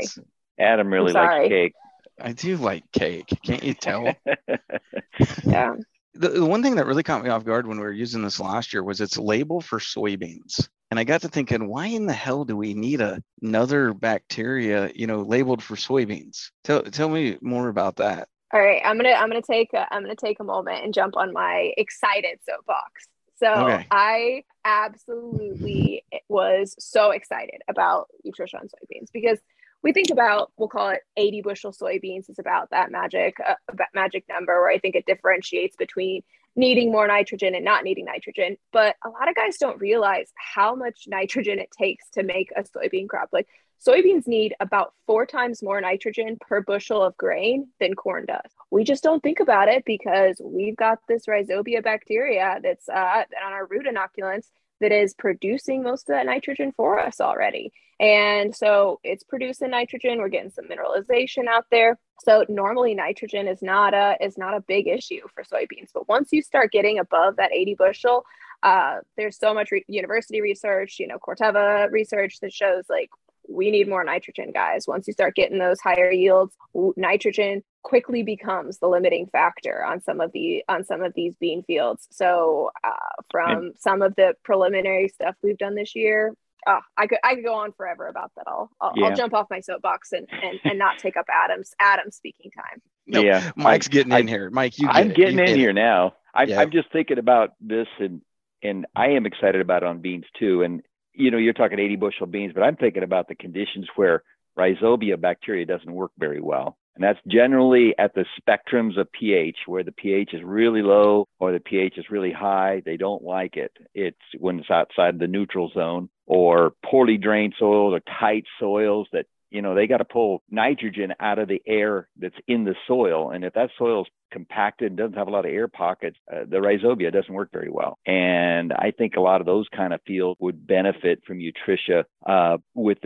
[SPEAKER 2] adam really likes cake
[SPEAKER 1] I do like cake. Can't you tell?
[SPEAKER 3] yeah.
[SPEAKER 1] The, the one thing that really caught me off guard when we were using this last year was its label for soybeans. And I got to thinking, why in the hell do we need a, another bacteria, you know, labeled for soybeans? Tell tell me more about that.
[SPEAKER 3] All right, I'm gonna I'm gonna take a, I'm gonna take a moment and jump on my excited soapbox. So okay. I absolutely was so excited about nutrition on soybeans because we think about we'll call it 80 bushel soybeans is about that magic uh, magic number where i think it differentiates between needing more nitrogen and not needing nitrogen. But a lot of guys don't realize how much nitrogen it takes to make a soybean crop. Like soybeans need about four times more nitrogen per bushel of grain than corn does. We just don't think about it because we've got this rhizobia bacteria that's uh, on our root inoculants that is producing most of that nitrogen for us already. And so it's producing nitrogen. We're getting some mineralization out there. So normally nitrogen is not a is not a big issue for soybeans. But once you start getting above that 80 bushel, uh, there's so much re- university research, you know, Corteva research that shows like we need more nitrogen, guys. Once you start getting those higher yields, nitrogen quickly becomes the limiting factor on some of the on some of these bean fields. So, uh, from some of the preliminary stuff we've done this year, uh, I could I could go on forever about that. I'll I'll, yeah. I'll jump off my soapbox and, and and not take up Adam's Adam's speaking time.
[SPEAKER 1] No, yeah, Mike's getting I, in here. Mike, you.
[SPEAKER 2] I'm
[SPEAKER 1] it.
[SPEAKER 2] getting
[SPEAKER 1] you
[SPEAKER 2] in here it. now. I, yeah. I'm just thinking about this, and and I am excited about it on beans too. And you know, you're talking 80 bushel beans, but I'm thinking about the conditions where rhizobia bacteria doesn't work very well. And that's generally at the spectrums of pH, where the pH is really low or the pH is really high. They don't like it. It's when it's outside the neutral zone or poorly drained soils or tight soils that you know they got to pull nitrogen out of the air that's in the soil and if that soil is compacted and doesn't have a lot of air pockets uh, the rhizobia doesn't work very well and i think a lot of those kind of fields would benefit from Utrisha uh, with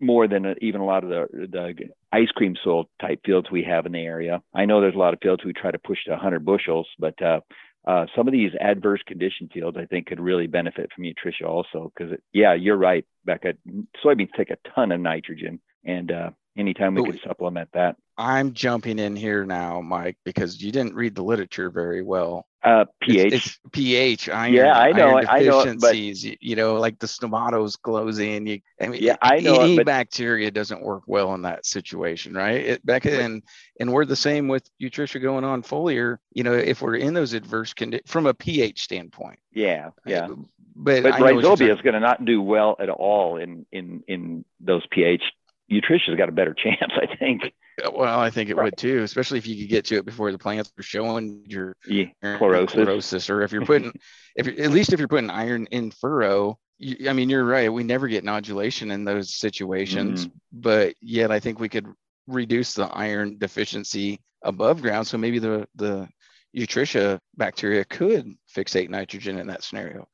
[SPEAKER 2] more than even a lot of the the ice cream soil type fields we have in the area i know there's a lot of fields we try to push to 100 bushels but uh, uh, some of these adverse condition fields, I think, could really benefit from Utrisha also. Because yeah, you're right, Becca. Soybeans take a ton of nitrogen, and uh, anytime we can supplement that.
[SPEAKER 1] I'm jumping in here now, Mike, because you didn't read the literature very well.
[SPEAKER 2] Uh, pH.
[SPEAKER 1] It's, it's pH. Iron,
[SPEAKER 2] yeah, I know.
[SPEAKER 1] Iron
[SPEAKER 2] I know. But
[SPEAKER 1] you, know, like the stomatoes closing. You, I mean,
[SPEAKER 2] yeah, I know.
[SPEAKER 1] Any
[SPEAKER 2] but,
[SPEAKER 1] bacteria doesn't work well in that situation, right? It, Becca, and and we're the same with Utrisha going on foliar. You know, if we're in those adverse conditions from a pH standpoint.
[SPEAKER 2] Yeah, yeah. I,
[SPEAKER 1] but,
[SPEAKER 2] but rhizobia is going to not do well at all in in in those pH Utrisha's got a better chance, I think.
[SPEAKER 1] Well, I think it would too, especially if you could get to it before the plants are showing your,
[SPEAKER 2] yeah, chlorosis.
[SPEAKER 1] chlorosis, or if you're putting, if you're, at least if you're putting iron in furrow. You, I mean, you're right. We never get nodulation in those situations, mm-hmm. but yet I think we could reduce the iron deficiency above ground. So maybe the the Nutritia bacteria could fixate nitrogen in that scenario.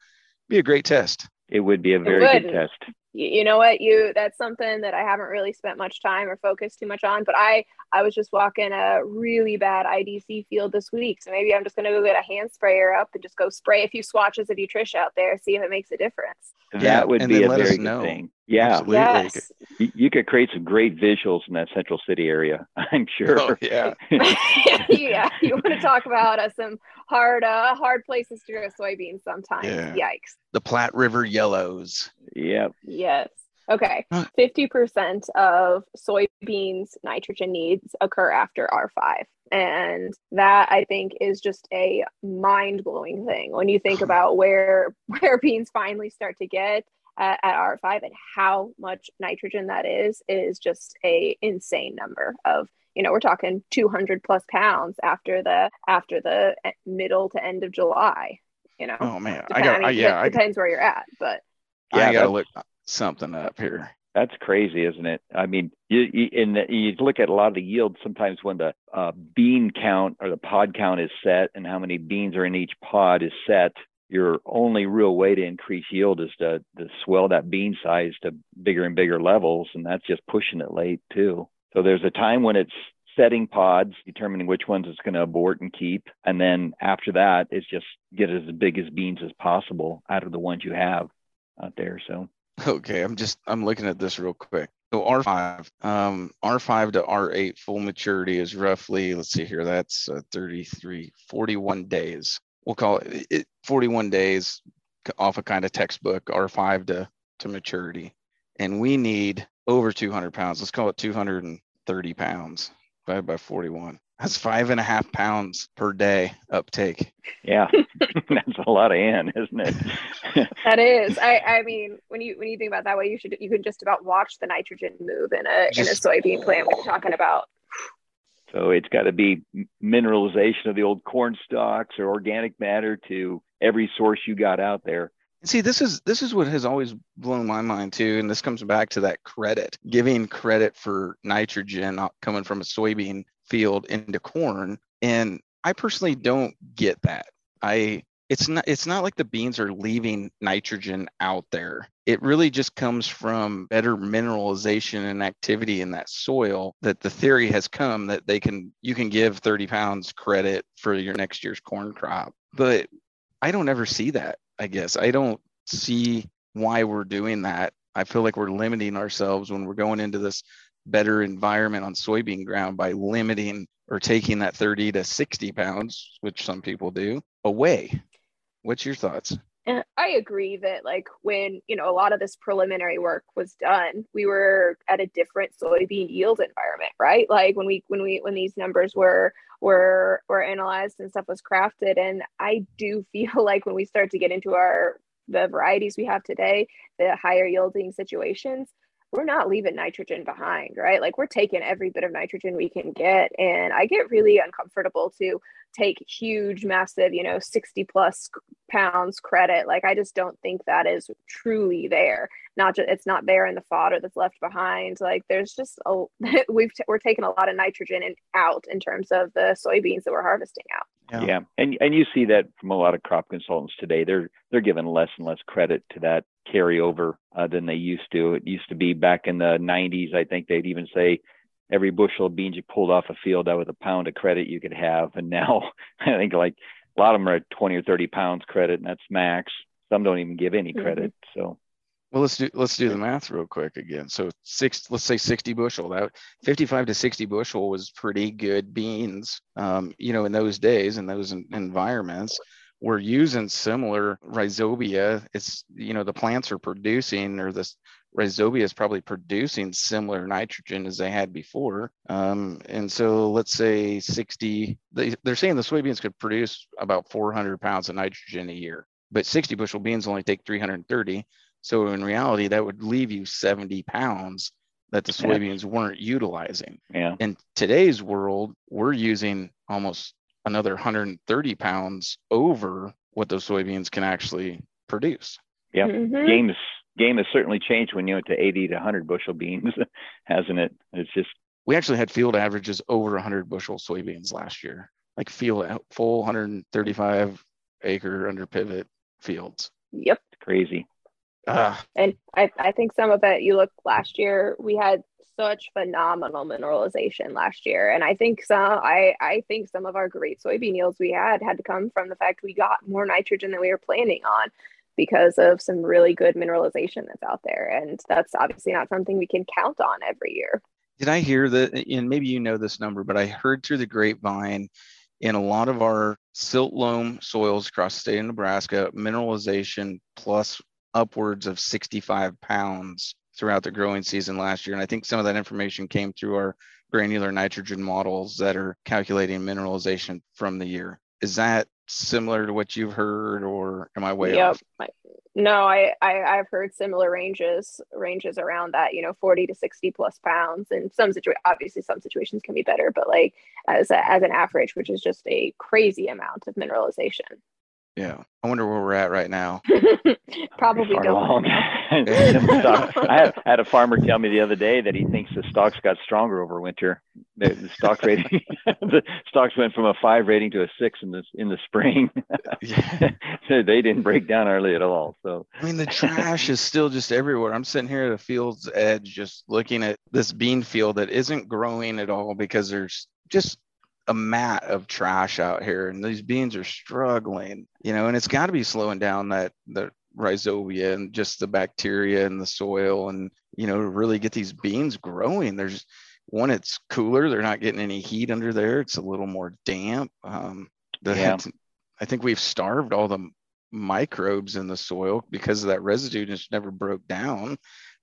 [SPEAKER 1] Be a great test.
[SPEAKER 2] It would be a very good test
[SPEAKER 3] you, you know what? You that's something that i haven't really spent much time or focused too much on but i i was just walking a really bad idc field this week. So maybe i'm just going to go get a hand sprayer up and just go spray a few swatches of Utrisha out there see if it makes a difference.
[SPEAKER 2] That yeah, would be a very good know. thing yeah
[SPEAKER 3] Absolutely. yes.
[SPEAKER 2] You, you, could create some great visuals in that central city area i'm sure
[SPEAKER 1] oh, yeah
[SPEAKER 3] yeah you want to talk about uh, some hard uh hard places to grow soybeans sometimes yeah. yikes
[SPEAKER 1] the platte river yellows
[SPEAKER 2] Yep.
[SPEAKER 3] Yes. Okay. 50% of soybeans nitrogen needs occur after R5. And that I think is just a mind-blowing thing when you think about where where beans finally start to get at, at R5 and how much nitrogen that is is just a insane number of you know we're talking 200 plus pounds after the after the middle to end of July you know
[SPEAKER 1] oh man Depend, I got I mean, yeah
[SPEAKER 3] depends I, where you're at but
[SPEAKER 1] yeah, I gotta look something up here.
[SPEAKER 2] That's crazy, isn't it? I mean, you, you, in the, you look at a lot of the yields sometimes when the uh, bean count or the pod count is set and how many beans are in each pod is set. Your only real way to increase yield is to, to swell that bean size to bigger and bigger levels, and that's just pushing it late too. So there's a time when it's setting pods, determining which ones it's going to abort and keep. And then after that, it's just get as big as beans as possible out of the ones you have out there. So
[SPEAKER 1] Okay, I'm just I'm looking at this real quick. So R5, um, R5 to R8 full maturity is roughly, let's see here, that's uh, 33, 41 days. We'll call it, it 41 days off a kind of textbook, R5 to, to maturity. And we need over 200 pounds. Let's call it 230 pounds divided by 41. That's five and a half pounds per day uptake.
[SPEAKER 2] Yeah, that's a lot of N, isn't it?
[SPEAKER 3] that is. I, I mean, when you when you think about that way, you should you can just about watch the nitrogen move in a just, in a soybean plant. When you're talking about.
[SPEAKER 2] So it's got to be mineralization of the old corn stalks or organic matter to every source you got out there.
[SPEAKER 1] See, this is this is what has always blown my mind too, and this comes back to that credit, giving credit for nitrogen uh, coming from a soybean field into corn. And I personally don't get that. I it's not it's not like the beans are leaving nitrogen out there. It really just comes from better mineralization and activity in that soil that the theory has come that they can you can give 30 pounds credit for your next year's corn crop. But I don't ever see that, I guess. I don't see why we're doing that. I feel like we're limiting ourselves when we're going into this better environment on soybean ground by limiting or taking that 30 to 60 pounds, which some people do, away. What's your thoughts?
[SPEAKER 3] I agree that like when, you know, a lot of this preliminary work was done, we were at a different soybean yield environment, right? Like when we when we when these numbers were were were analyzed and stuff was crafted and I do feel like when we start to get into our the varieties we have today, the higher yielding situations, we're not leaving nitrogen behind, right? Like we're taking every bit of nitrogen we can get. And I get really uncomfortable to take huge, massive, you know, 60 plus pounds credit. Like I just don't think that is truly there. Not just it's not there in the fodder that's left behind. Like there's just a we've t- we're taking a lot of nitrogen and out in terms of the soybeans that we're harvesting out.
[SPEAKER 2] Yeah. yeah. And and you see that from a lot of crop consultants today. They're they're given less and less credit to that carryover uh, than they used to. It used to be back in the 90s. I think they'd even say every bushel of beans you pulled off a field that was a pound of credit you could have. And now I think like a lot of them are at 20 or 30 pounds credit, and that's max. Some don't even give any
[SPEAKER 3] Mhm.
[SPEAKER 2] credit. So
[SPEAKER 1] Well, let's do let's do the math real quick again. So six, let's say 60 bushel. That 55 to 60 bushel was pretty good beans. Um, you know, in those days, in those environments, we're using similar rhizobia. It's you know the plants are producing, or this rhizobia is probably producing similar nitrogen as they had before. Um, and so let's say 60. They, they're saying the soybeans could produce about 400 pounds of nitrogen a year, but 60 bushel beans only take 330. So in reality, that would leave you 70 pounds that the
[SPEAKER 2] Yeah.
[SPEAKER 1] soybeans weren't utilizing.
[SPEAKER 2] yeah,
[SPEAKER 1] In today's world, we're using almost another 130 pounds over what those soybeans can actually produce.
[SPEAKER 2] Yep.
[SPEAKER 3] Mhm.
[SPEAKER 2] game is game has certainly changed when you went to 80 to 100 bushel beans, hasn't it? It's just
[SPEAKER 1] We actually had field averages over 100 bushel soybeans last year, like field full 135 acre under pivot fields.
[SPEAKER 3] Yep.
[SPEAKER 2] crazy.
[SPEAKER 1] Uh,
[SPEAKER 3] And I, I think some of it, you look last year, we had such phenomenal mineralization last year. And I think some I, I think some of our great soybean yields we had had to come from the fact we got more nitrogen than we were planning on because of some really good mineralization that's out there. And that's obviously not something we can count on every year.
[SPEAKER 1] did I hear that? And maybe you know this number, but I heard through the grapevine in a lot of our silt loam soils across the state of Nebraska, mineralization plus upwards of 65 pounds throughout the growing season last year. And I think some of that information came through our granular nitrogen models that are calculating mineralization from the year. Is that similar to what you've heard, or am I way
[SPEAKER 3] Yep.
[SPEAKER 1] off?
[SPEAKER 3] No, I, I I've heard similar ranges ranges around that, you know, 40 to 60 plus pounds. And some situa obviously some situations can be better, but like as a, as an average, which is just a crazy amount of mineralization.
[SPEAKER 1] Yeah. I wonder where we're at right now.
[SPEAKER 3] Probably
[SPEAKER 2] Far
[SPEAKER 3] don't.
[SPEAKER 2] along.
[SPEAKER 3] know.
[SPEAKER 2] The stock- I had, had a farmer tell me the other day that he thinks the stocks got stronger over winter. The, the stock rating, the stocks went from a five rating to a six in the in the spring.
[SPEAKER 1] Yeah.
[SPEAKER 2] they didn't break down early at all. So
[SPEAKER 1] I mean, the trash is still just everywhere. I'm sitting here at a field's edge, just looking at this bean field that isn't growing at all because there's just a mat of trash out here, and these beans are struggling. You know, and it's got to be slowing down that the rhizobia and just the bacteria in the soil, and you know, to really get these beans growing. There's one, it's cooler. They're not getting any heat under there. It's a little more damp. Um, the,
[SPEAKER 2] Yeah.
[SPEAKER 1] I think we've starved all the microbes in the soil because of that residue just never broke down.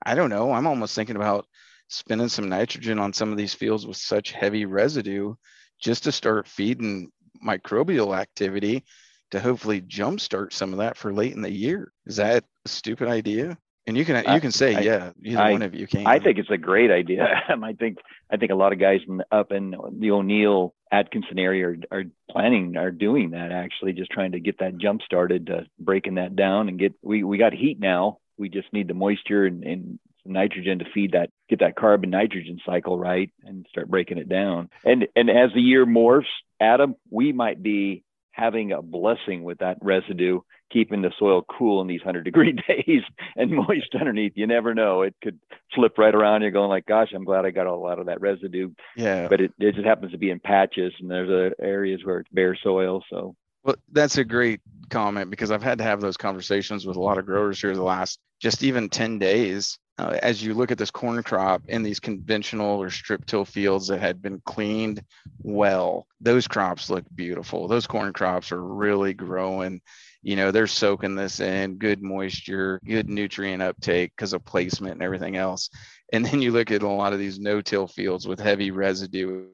[SPEAKER 1] I don't know. I'm almost thinking about spending some nitrogen on some of these fields with such heavy residue just to start feeding microbial activity to hopefully jumpstart some of that for late in the year. Is that a stupid idea? And you can you can say
[SPEAKER 2] I-
[SPEAKER 1] yeah, either
[SPEAKER 2] I-
[SPEAKER 1] one of you can.
[SPEAKER 2] I think it's a great idea. I think I think a lot of guys in, up in the O'Neill Atkinson area are, are planning are doing that actually, just trying to get that jump started, uh, breaking that down and get we we got heat now. We just need the moisture and, and some nitrogen to feed that get that carbon nitrogen cycle right and start breaking it down. And and as the year morphs, Adam, we might be having a blessing with that residue keeping the soil cool in these 100 degree days and moist underneath. You never know. It could flip right around. You're going like, gosh, I'm glad I got a lot of that residue.
[SPEAKER 1] yeah.
[SPEAKER 2] But it, it just happens to be in patches and there's uh, areas where it's bare soil. So
[SPEAKER 1] Well, that's a great comment because I've had to have those conversations with a lot of growers here the last just even 10 days. Uh, as you look at this corn crop in these conventional or strip till fields that had been cleaned well, those crops look beautiful. Those corn crops are really growing. You know, they're soaking this in good moisture, good nutrient uptake because of placement and everything else. And then you look at a lot of these no till fields with heavy residue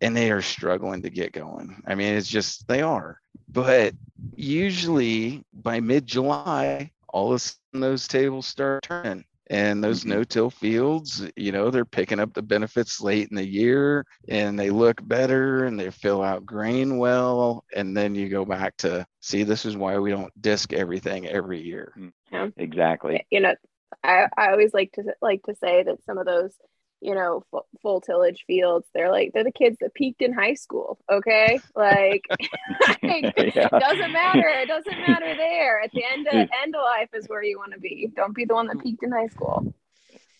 [SPEAKER 1] and they are struggling to get going. I mean, it's just, they are. But usually by mid July, all of a sudden those tables start turning. And those
[SPEAKER 2] Mhm.
[SPEAKER 1] no till fields, you know, they're picking up the benefits late in the year and they look better and they fill out grain well. And then you go back to see, this is why we don't disc everything every year. yeah.
[SPEAKER 2] exactly.
[SPEAKER 3] you know, I, I always like to like to say that some of those, you know, full, full tillage fields, they're like they're the kids that peaked in high school. Okay, like it
[SPEAKER 2] Yeah.
[SPEAKER 3] doesn't matter. It doesn't matter there. At the end of end of life is where you want to be. Don't be the one that hmm. peaked in high school.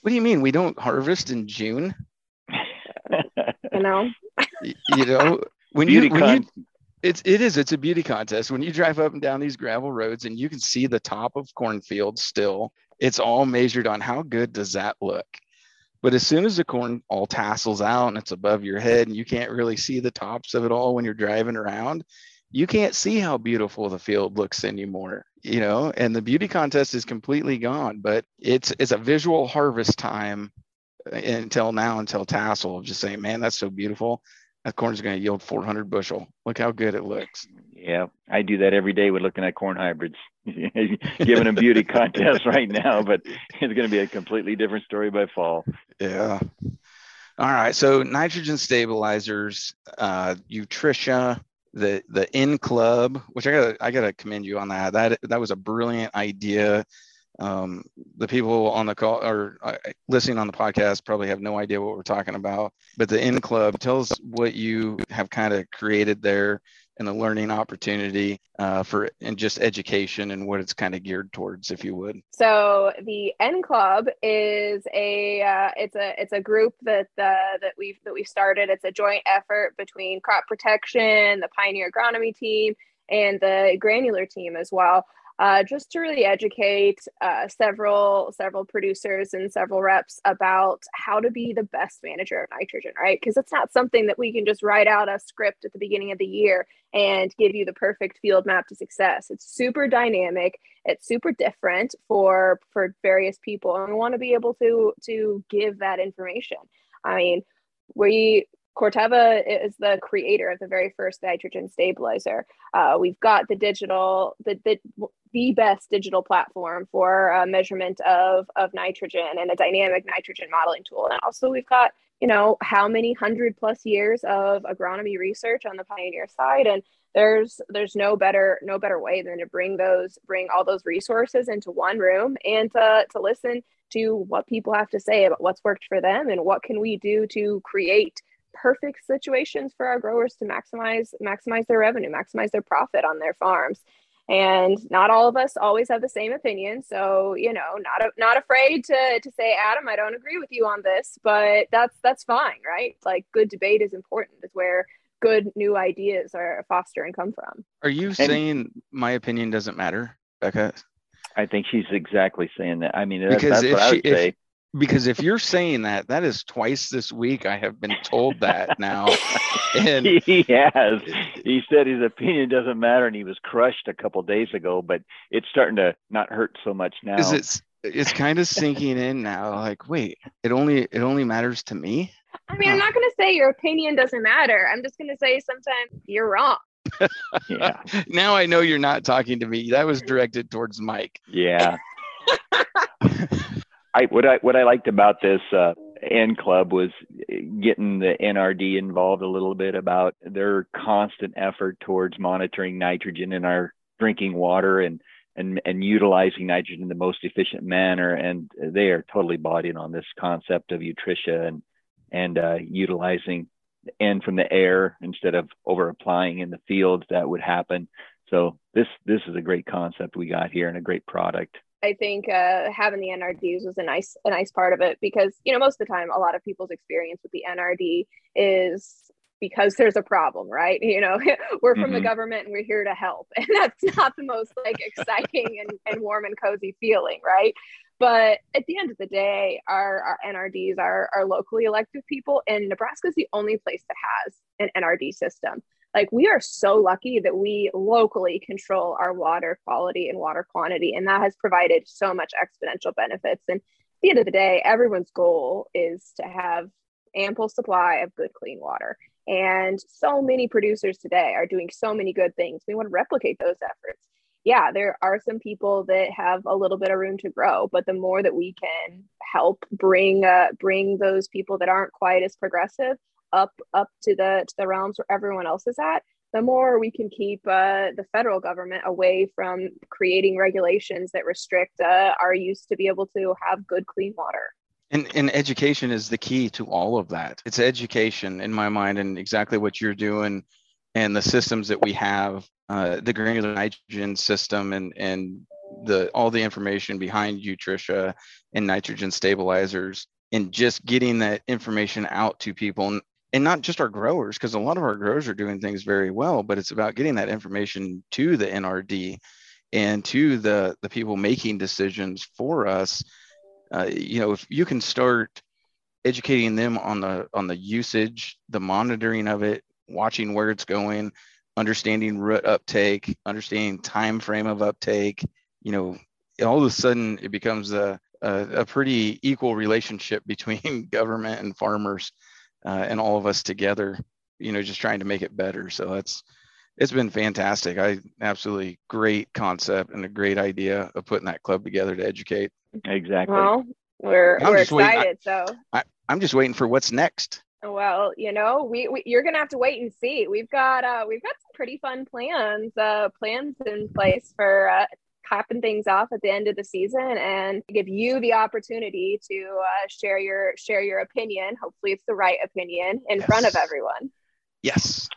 [SPEAKER 1] What do you mean? We don't harvest in June?
[SPEAKER 3] You know.
[SPEAKER 1] You know, when
[SPEAKER 2] beauty
[SPEAKER 1] you, when you It's it is. It's a beauty contest. When you drive up and down these gravel roads and you can see the top of cornfields still, it's all measured on how good does that look. But as soon as the corn all tassels out and it's above your head and you can't really see the tops of it all when you're driving around, you can't see how beautiful the field looks anymore you know? And the beauty contest is completely gone but it's it's a visual harvest time uh, until now until tassel of just saying man that's so beautiful that corn is going to yield 400 bushel. Look how good it looks.
[SPEAKER 2] Yeah i do that every day with looking at corn hybrids. Giving a beauty contest right now but it's going to be a completely different story by fall.
[SPEAKER 1] Yeah. All right so nitrogen stabilizers uh Utrisha the the N Club which i gotta i gotta commend you on that. That that was a brilliant idea um, the people on the call or uh, listening on the podcast probably have no idea what we're talking about but the N Club tell us what you have kind of created there and the learning opportunity uh, for and just education and what it's kind of geared towards, if you would.
[SPEAKER 3] So the N Club is a uh, it's a it's a group that uh, that we've that we started. It's a joint effort between crop protection, the Pioneer Agronomy team, and the granular team as well uh, just to really educate uh, several several producers and several reps about how to be the best manager of nitrogen right? Because it's not something that we can just write out a script at the beginning of the year and give you the perfect field map to success. It's super dynamic. It's super different for for various people and we want to be able to to give that information. I mean we Corteva is the creator of the very first nitrogen stabilizer. Uh, we've got the digital, the, the, the best digital platform for uh, measurement of, of nitrogen and a dynamic nitrogen modeling tool. And also we've got, you know, how many hundred plus years of agronomy research on the Pioneer side. And there's there's no better no better way than to bring those bring all those resources into one room and to, to listen to what people have to say about what's worked for them and what can we do to create perfect situations for our growers to maximize maximize their revenue, maximize their profit on their farms. And not all of us always have the same opinion. So, you know, not not afraid to to say, Adam, I don't agree with you on this, but that's that's fine, right? Like good debate is important. Is where good new ideas are foster and come from.
[SPEAKER 1] Are you and, saying my opinion doesn't matter, Becca?
[SPEAKER 2] I think she's exactly saying that. I mean, that's, that's what I would if, say
[SPEAKER 1] because if you're saying that that is twice this week i have been told that now.
[SPEAKER 2] And he has. He said his opinion doesn't matter and he was crushed a couple days ago but it's starting to not hurt so much now.
[SPEAKER 1] is it's it's kind of sinking in now like wait it only it only matters to me?
[SPEAKER 3] I mean i'm not going to say your opinion doesn't matter. I'm just going to say sometimes you're wrong.
[SPEAKER 1] Yeah. Now i know you're not talking to me. That was directed towards mike.
[SPEAKER 2] Yeah I what I what I liked about this uh, N Club was getting the NRD involved a little bit about their constant effort towards monitoring nitrogen in our drinking water and and and utilizing nitrogen in the most efficient manner. And they are totally bought in on this concept of Utrisha and and uh, utilizing N from the air instead of over applying in the fields that would happen. So this this is a great concept we got here and a great product.
[SPEAKER 3] I think uh, having the NRDs was a nice a nice part of it because you know most of the time a lot of people's experience with the NRD is because there's a problem, right? You know, we're from mm-hmm. the government and we're here to help, and that's not the most like exciting and, and warm and cozy feeling, right? But at the end of the day, our, our NRDs are, are locally elected people, and Nebraska is the only place that has an NRD system like we are so lucky that we locally control our water quality and water quantity and that has provided so much exponential benefits. And at the end of the day everyone's goal is to have ample supply of good clean water. And so many producers today are doing so many good things. We want to replicate those efforts. Yeah there are some people that have a little bit of room to grow but the more that we can help bring uh, bring those people that aren't quite as progressive up up to the to the realms where everyone else is at the more we can keep uh, the federal government away from creating regulations that restrict uh, our use to be able to have good clean water.
[SPEAKER 1] And, and education is the key to all of that. It's education in my mind and exactly what you're doing and the systems that we have uh, the granular nitrogen system and and the all the information behind Utrisha and nitrogen stabilizers and just getting that information out to people not just our growers, because a lot of our growers are doing things very well, but it's about getting that information to the NRD and to the the people making decisions for us. Uh, you know, if you can start educating them on the on the usage, the monitoring of it, watching where it's going, understanding root uptake, understanding time frame of uptake, you know, all of a sudden it becomes a a, a pretty equal relationship between government and farmers uh, and all of us together, you know, just trying to make it better. So that's it's been fantastic. I absolutely great concept and a great idea of putting that club together to educate.
[SPEAKER 2] Exactly.
[SPEAKER 3] Well, we're
[SPEAKER 1] I'm
[SPEAKER 3] we're
[SPEAKER 1] just waiting.
[SPEAKER 3] excited. so
[SPEAKER 1] I, I'm just waiting for what's next.
[SPEAKER 3] well, you know, we, we you're gonna have to wait and see. We've got uh we've got some pretty fun plans uh plans in place for uh capping things off at the end of the season and give you the opportunity to uh, share your share your opinion. Hopefully, it's the right opinion in
[SPEAKER 1] Yes.
[SPEAKER 3] front of everyone.
[SPEAKER 1] Yes.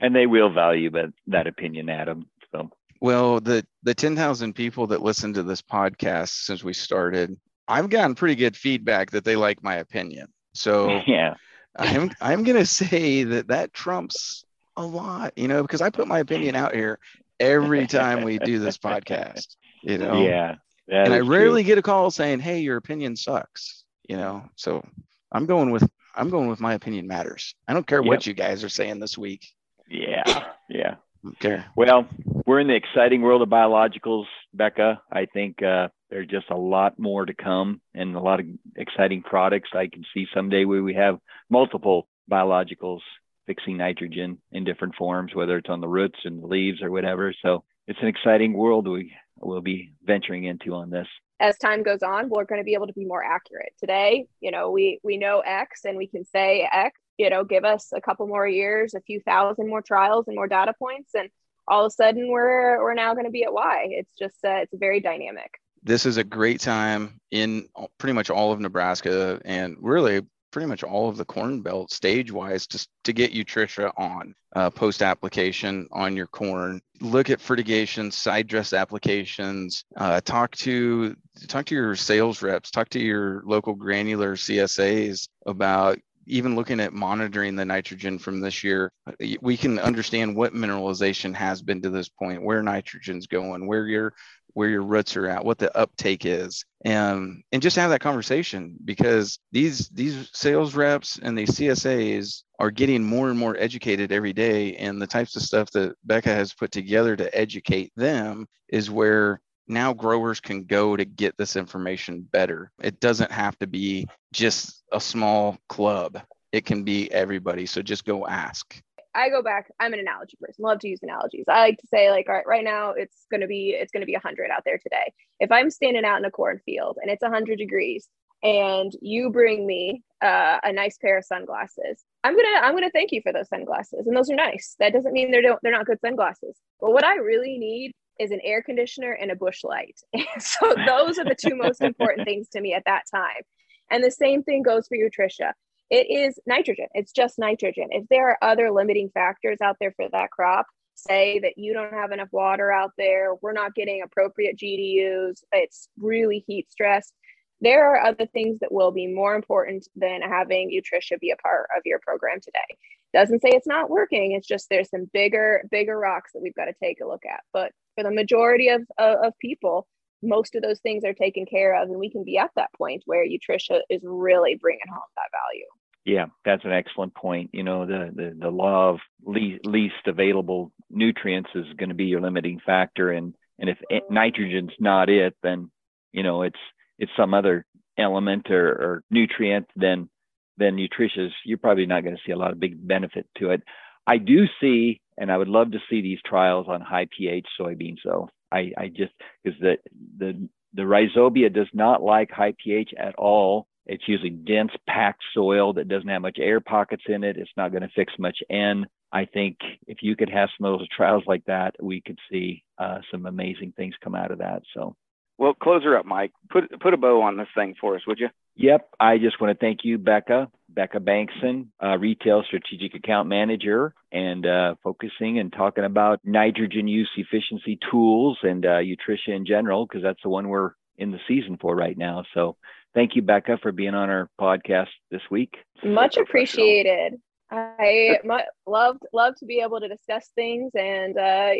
[SPEAKER 2] And they will value that, that opinion, Adam. So,
[SPEAKER 1] Well, the the 10,000 people that listen to this podcast since we started, I've gotten pretty good feedback that they like my opinion. So
[SPEAKER 2] yeah.
[SPEAKER 1] I'm I'm gonna say that that trumps a lot, you know, because I put my opinion out here every time we do this podcast, you know.
[SPEAKER 2] Yeah.
[SPEAKER 1] and I
[SPEAKER 2] is true.
[SPEAKER 1] rarely get a call saying, "Hey, your opinion sucks," you know. So I'm going with I'm going with my opinion matters. I don't care what you guys are saying this week.
[SPEAKER 2] Yeah. Yeah.
[SPEAKER 1] Care.
[SPEAKER 2] Well, we're in the exciting world of biologicals, Becca. I think uh, there's just a lot more to come and a lot of exciting products. I can see someday where we have multiple biologicals fixing nitrogen in different forms, whether it's on the roots and the leaves or whatever. So it's an exciting world we will be venturing into on this.
[SPEAKER 3] As time goes on, we're going to be able to be more accurate. Today, you know, we we know X and we can say X. You know, give us a couple more years, a few thousand more trials and more data points, and all of a sudden we're we're now going to be at Y. It's just uh, it's very dynamic.
[SPEAKER 1] This is a great time in pretty much all of Nebraska and really pretty much all of the corn belt stage wise just to get Utrisha on uh, post application on your corn. Look at fertigation side dress applications uh, talk to talk to your sales reps talk to your local granular csas about even looking at monitoring the nitrogen from this year. We can understand what mineralization has been to this point where nitrogen's going where your where your roots are at, what the uptake is, and and just have that conversation because these these sales reps and these CSAs are getting more and more educated every day, and the types of stuff that Becca has put together to educate them is where now growers can go to get this information better. It doesn't have to be just a small club. It can be everybody. So just go ask.
[SPEAKER 3] I go back. I'm an analogy person. Love to use analogies. I like to say, like, all right, right now it's gonna be it's gonna be hundred out there today. If I'm standing out in a cornfield and it's hundred degrees, and you bring me uh, a nice pair of sunglasses, I'm gonna I'm gonna thank you for those sunglasses, and those are nice. That doesn't mean they're don't they're not good sunglasses. But what I really need is an air conditioner and a Busch Light. so those are the two most important things to me at that time. And the same thing goes for Utrisha it is nitrogen. It's just nitrogen. If there are other limiting factors out there for that crop, say that you don't have enough water out there, we're not getting appropriate GDUs, it's really heat stressed. There are other things that will be more important than having Utrisha be a part of your program today. Doesn't say it's not working. It's just there's some bigger, bigger rocks that we've got to take a look at. But for the majority of, of, of people, most of those things are taken care of and we can be at that point where Utrisha is really bringing home that value.
[SPEAKER 2] Yeah, that's an excellent point. You know, the the, the law of least, available nutrients is going to be your limiting factor, and and if nitrogen's not it, then you know it's it's some other element or, or nutrient. Then then Utrisha, you're probably not going to see a lot of big benefit to it. I do see, and I would love to see these trials on high pH soybeans. Though I I just because the the the rhizobia does not like high pH at all it's usually dense, packed soil that doesn't have much air pockets in it. It's not going to fix much N. I think if you could have some of those trials like that, we could see uh, some amazing things come out of that. So,
[SPEAKER 4] well, close her up, Mike. Put put a bow on this thing for us, would you?
[SPEAKER 2] Yep. I just want to thank you, Becca, Becca Bankson, uh, retail strategic account manager, and uh, focusing and talking about nitrogen use efficiency tools and uh, Utrisha in general, because that's the one we're in the season for right now. So thank you, Becca, for being on our podcast this week.
[SPEAKER 3] Much appreciated. I loved love to be able to discuss things and uh,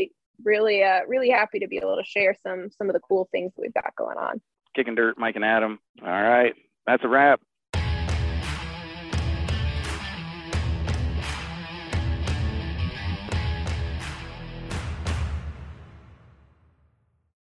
[SPEAKER 3] really uh, really happy to be able to share some some of the cool things that we've got going on.
[SPEAKER 1] Kicking dirt, Mike and Adam. All right, that's a wrap.